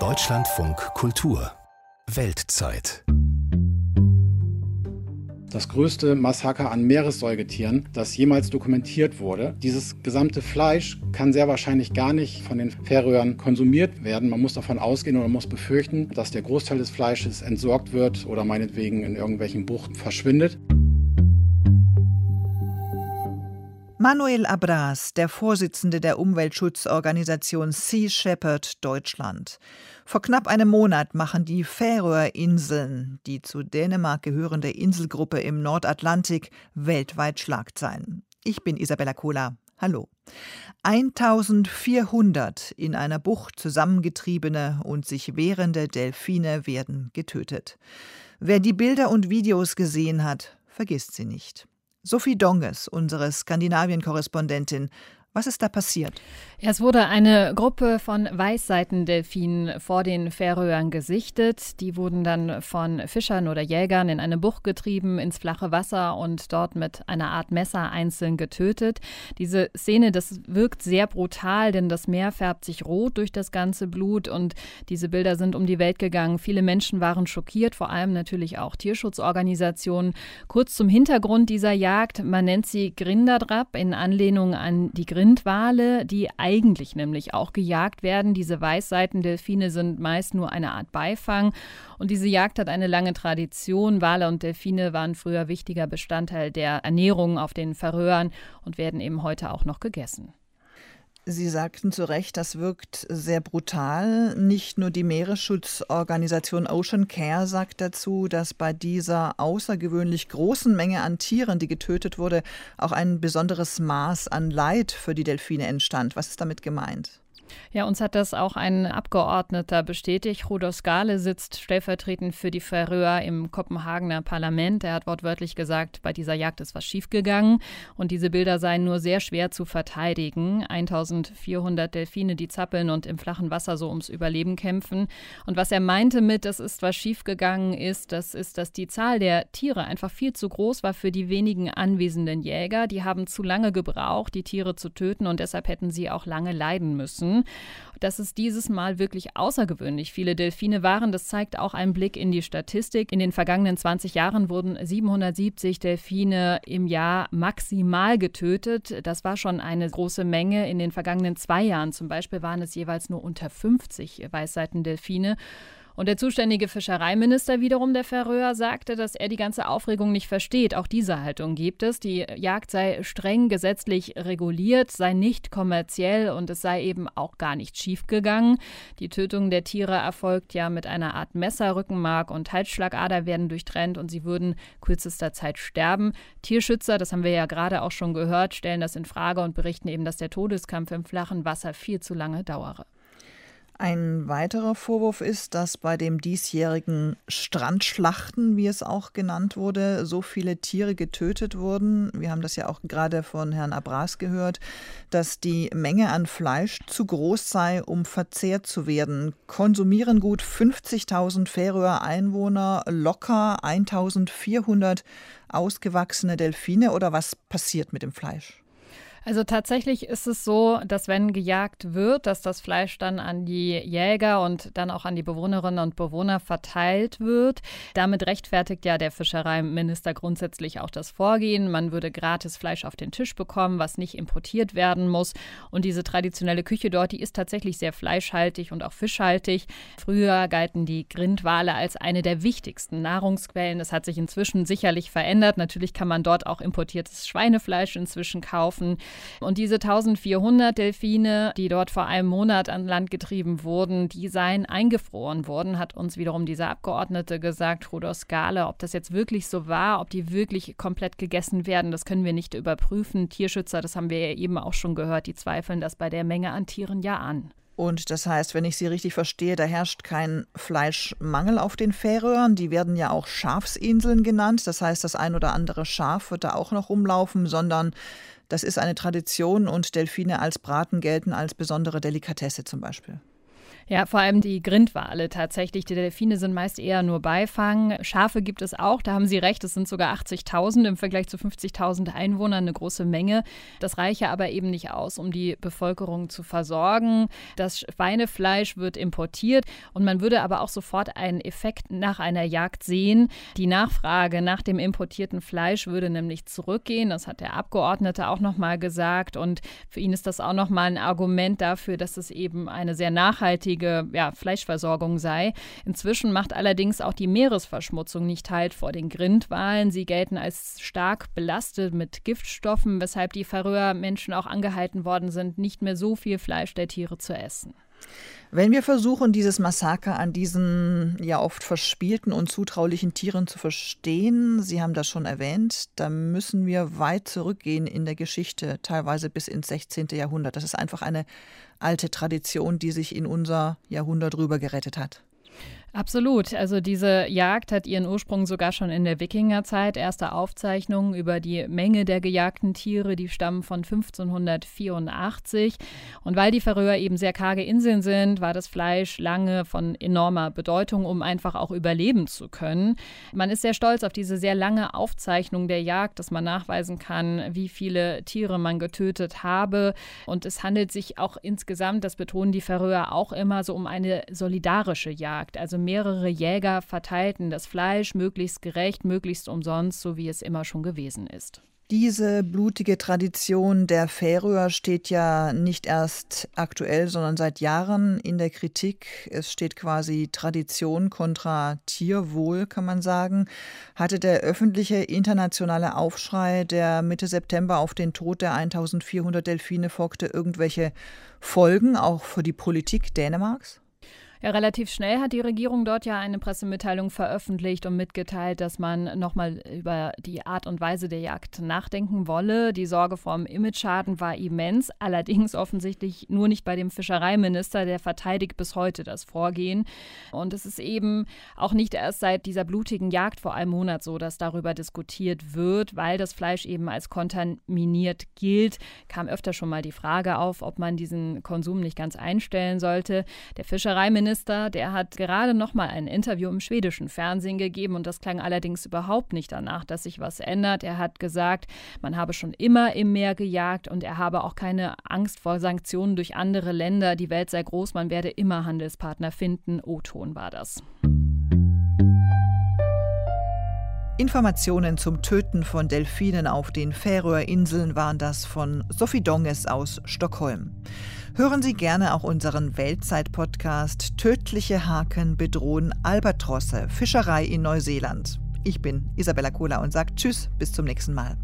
Deutschlandfunk Kultur Weltzeit das größte Massaker an Meeressäugetieren, das jemals dokumentiert wurde. Dieses gesamte Fleisch kann sehr wahrscheinlich gar nicht von den Färöern konsumiert werden. Man muss davon ausgehen oder muss befürchten, dass der Großteil des Fleisches entsorgt wird oder meinetwegen in irgendwelchen Buchten verschwindet. Manuel Abras, der Vorsitzende der Umweltschutzorganisation Sea Shepherd Deutschland. Vor knapp einem Monat machen die Färöerinseln, die zu Dänemark gehörende Inselgruppe im Nordatlantik, weltweit Schlagzeilen. Ich bin Isabella Kohler. Hallo. 1400 in einer Bucht zusammengetriebene und sich wehrende Delfine werden getötet. Wer die Bilder und Videos gesehen hat, vergisst sie nicht. Sophie Donges, unsere Skandinavien-Korrespondentin, was ist da passiert? Es wurde eine Gruppe von Weißseitendelfinen vor den Färöern gesichtet. Die wurden dann von Fischern oder Jägern in eine Bucht getrieben, ins flache Wasser und dort mit einer Art Messer einzeln getötet. Diese Szene, das wirkt sehr brutal, denn das Meer färbt sich rot durch das ganze Blut und diese Bilder sind um die Welt gegangen. Viele Menschen waren schockiert, vor allem natürlich auch Tierschutzorganisationen. Kurz zum Hintergrund dieser Jagd, man nennt sie Grindadrap in Anlehnung an die Grind Rindwale, die eigentlich nämlich auch gejagt werden. Diese Weißseitendelfine sind meist nur eine Art Beifang. Und diese Jagd hat eine lange Tradition. Wale und Delfine waren früher wichtiger Bestandteil der Ernährung auf den Färöern und werden eben heute auch noch gegessen. Sie sagten zu Recht, das wirkt sehr brutal. Nicht nur die Meeresschutzorganisation Ocean Care sagt dazu, dass bei dieser außergewöhnlich großen Menge an Tieren, die getötet wurde, auch ein besonderes Maß an Leid für die Delfine entstand. Was ist damit gemeint? Ja, uns hat das auch ein Abgeordneter bestätigt. Rudolf Skale sitzt stellvertretend für die Färöer im Kopenhagener Parlament. Er hat wortwörtlich gesagt, bei dieser Jagd ist was schiefgegangen und diese Bilder seien nur sehr schwer zu verteidigen. 1400 Delfine, die zappeln und im flachen Wasser so ums Überleben kämpfen. Und was er meinte mit, es ist was schiefgegangen ist, das ist, dass die Zahl der Tiere einfach viel zu groß war für die wenigen anwesenden Jäger. Die haben zu lange gebraucht, die Tiere zu töten und deshalb hätten sie auch lange leiden müssen. Dass es dieses Mal wirklich außergewöhnlich viele Delfine waren, das zeigt auch ein Blick in die Statistik. In den vergangenen 20 Jahren wurden 770 Delfine im Jahr maximal getötet. Das war schon eine große Menge. In den vergangenen zwei Jahren zum Beispiel waren es jeweils nur unter 50 Weißseitendelfine. Und der zuständige Fischereiminister wiederum der Färöer sagte, dass er die ganze Aufregung nicht versteht. Auch diese Haltung gibt es. Die Jagd sei streng gesetzlich reguliert, sei nicht kommerziell und es sei eben auch gar nicht schiefgegangen. Die Tötung der Tiere erfolgt ja mit einer Art Messer, Rückenmark und Halsschlagader werden durchtrennt und sie würden kürzester Zeit sterben. Tierschützer, das haben wir ja gerade auch schon gehört, stellen das in Frage und berichten eben, dass der Todeskampf im flachen Wasser viel zu lange dauere. Ein weiterer Vorwurf ist, dass bei dem diesjährigen Strandschlachten, wie es auch genannt wurde, so viele Tiere getötet wurden. Wir haben das ja auch gerade von Herrn Abras gehört, dass die Menge an Fleisch zu groß sei, um verzehrt zu werden. Konsumieren gut 50.000 Färöer Einwohner locker 1.400 ausgewachsene Delfine oder was passiert mit dem Fleisch? Also tatsächlich ist es so, dass wenn gejagt wird, dass das Fleisch dann an die Jäger und dann auch an die Bewohnerinnen und Bewohner verteilt wird. Damit rechtfertigt ja der Fischereiminister grundsätzlich auch das Vorgehen. Man würde gratis Fleisch auf den Tisch bekommen, was nicht importiert werden muss. Und diese traditionelle Küche dort, die ist tatsächlich sehr fleischhaltig und auch fischhaltig. Früher galten die Grindwale als eine der wichtigsten Nahrungsquellen. Das hat sich inzwischen sicherlich verändert. Natürlich kann man dort auch importiertes Schweinefleisch inzwischen kaufen. Und diese 1400 Delfine, die dort vor einem Monat an Land getrieben wurden, die seien eingefroren worden, hat uns wiederum dieser Abgeordnete gesagt, Rudolf Skale. Ob das jetzt wirklich so war, ob die wirklich komplett gegessen werden, das können wir nicht überprüfen. Tierschützer, das haben wir ja eben auch schon gehört, die zweifeln das bei der Menge an Tieren ja an. Und das heißt, wenn ich Sie richtig verstehe, da herrscht kein Fleischmangel auf den Färöern. Die werden ja auch Schafsinseln genannt. Das heißt, das ein oder andere Schaf wird da auch noch rumlaufen, sondern das ist eine Tradition und Delfine als Braten gelten als besondere Delikatesse zum Beispiel. Ja, vor allem die Grindwale tatsächlich. Die Delfine sind meist eher nur Beifang. Schafe gibt es auch, da haben Sie recht, es sind sogar 80.000 im Vergleich zu 50.000 Einwohnern, eine große Menge. Das reiche aber eben nicht aus, um die Bevölkerung zu versorgen. Das Schweinefleisch wird importiert und man würde aber auch sofort einen Effekt nach einer Jagd sehen. Die Nachfrage nach dem importierten Fleisch würde nämlich zurückgehen. Das hat der Abgeordnete auch nochmal gesagt und für ihn ist das auch nochmal ein Argument dafür, dass es eben eine sehr nachhaltige nachhaltige ja, Fleischversorgung sei. Inzwischen macht allerdings auch die Meeresverschmutzung nicht halt vor den Grindwalen. Sie gelten als stark belastet mit Giftstoffen, weshalb die Färöer-Menschen auch angehalten worden sind, nicht mehr so viel Fleisch der Tiere zu essen. Wenn wir versuchen, dieses Massaker an diesen ja oft verspielten und zutraulichen Tieren zu verstehen, Sie haben das schon erwähnt, dann müssen wir weit zurückgehen in der Geschichte, teilweise bis ins 16. Jahrhundert. Das ist einfach eine alte Tradition, die sich in unser Jahrhundert rüber gerettet hat. Absolut. Also diese Jagd hat ihren Ursprung sogar schon in der Wikingerzeit. Erste Aufzeichnungen über die Menge der gejagten Tiere, die stammen von 1584. Und weil die Färöer eben sehr karge Inseln sind, war das Fleisch lange von enormer Bedeutung, um einfach auch überleben zu können. Man ist sehr stolz auf diese sehr lange Aufzeichnung der Jagd, dass man nachweisen kann, wie viele Tiere man getötet habe. Und es handelt sich auch insgesamt, das betonen die Färöer auch immer, so um eine solidarische Jagd. Also mehrere Jäger verteilten das Fleisch möglichst gerecht, möglichst umsonst, so wie es immer schon gewesen ist. Diese blutige Tradition der Färöer steht ja nicht erst aktuell, sondern seit Jahren in der Kritik. Es steht quasi Tradition kontra Tierwohl, kann man sagen. Hatte der öffentliche internationale Aufschrei, der Mitte September auf den Tod der 1400 Delfine folgte, irgendwelche Folgen auch für die Politik Dänemarks? Ja, relativ schnell hat die Regierung dort ja eine Pressemitteilung veröffentlicht und mitgeteilt, dass man nochmal über die Art und Weise der Jagd nachdenken wolle. Die Sorge vor Imageschaden war immens, allerdings offensichtlich nur nicht bei dem Fischereiminister, der verteidigt bis heute das Vorgehen. Und es ist eben auch nicht erst seit dieser blutigen Jagd vor einem Monat so, dass darüber diskutiert wird, weil das Fleisch eben als kontaminiert gilt. Kam öfter schon mal die Frage auf, ob man diesen Konsum nicht ganz einstellen sollte. Der Fischereiminister Minister, der hat gerade noch mal ein Interview im schwedischen Fernsehen gegeben und das klang allerdings überhaupt nicht danach, dass sich was ändert. Er hat gesagt, man habe schon immer im Meer gejagt und er habe auch keine Angst vor Sanktionen durch andere Länder. Die Welt sei groß, man werde immer Handelspartner finden. O-Ton war das. Informationen zum Töten von Delfinen auf den Färöerinseln waren das von Sophie Donges aus Stockholm. Hören Sie gerne auch unseren Weltzeit-Podcast Tödliche Haken bedrohen Albatrosse, Fischerei in Neuseeland. Ich bin Isabella Kohler und sage Tschüss, bis zum nächsten Mal.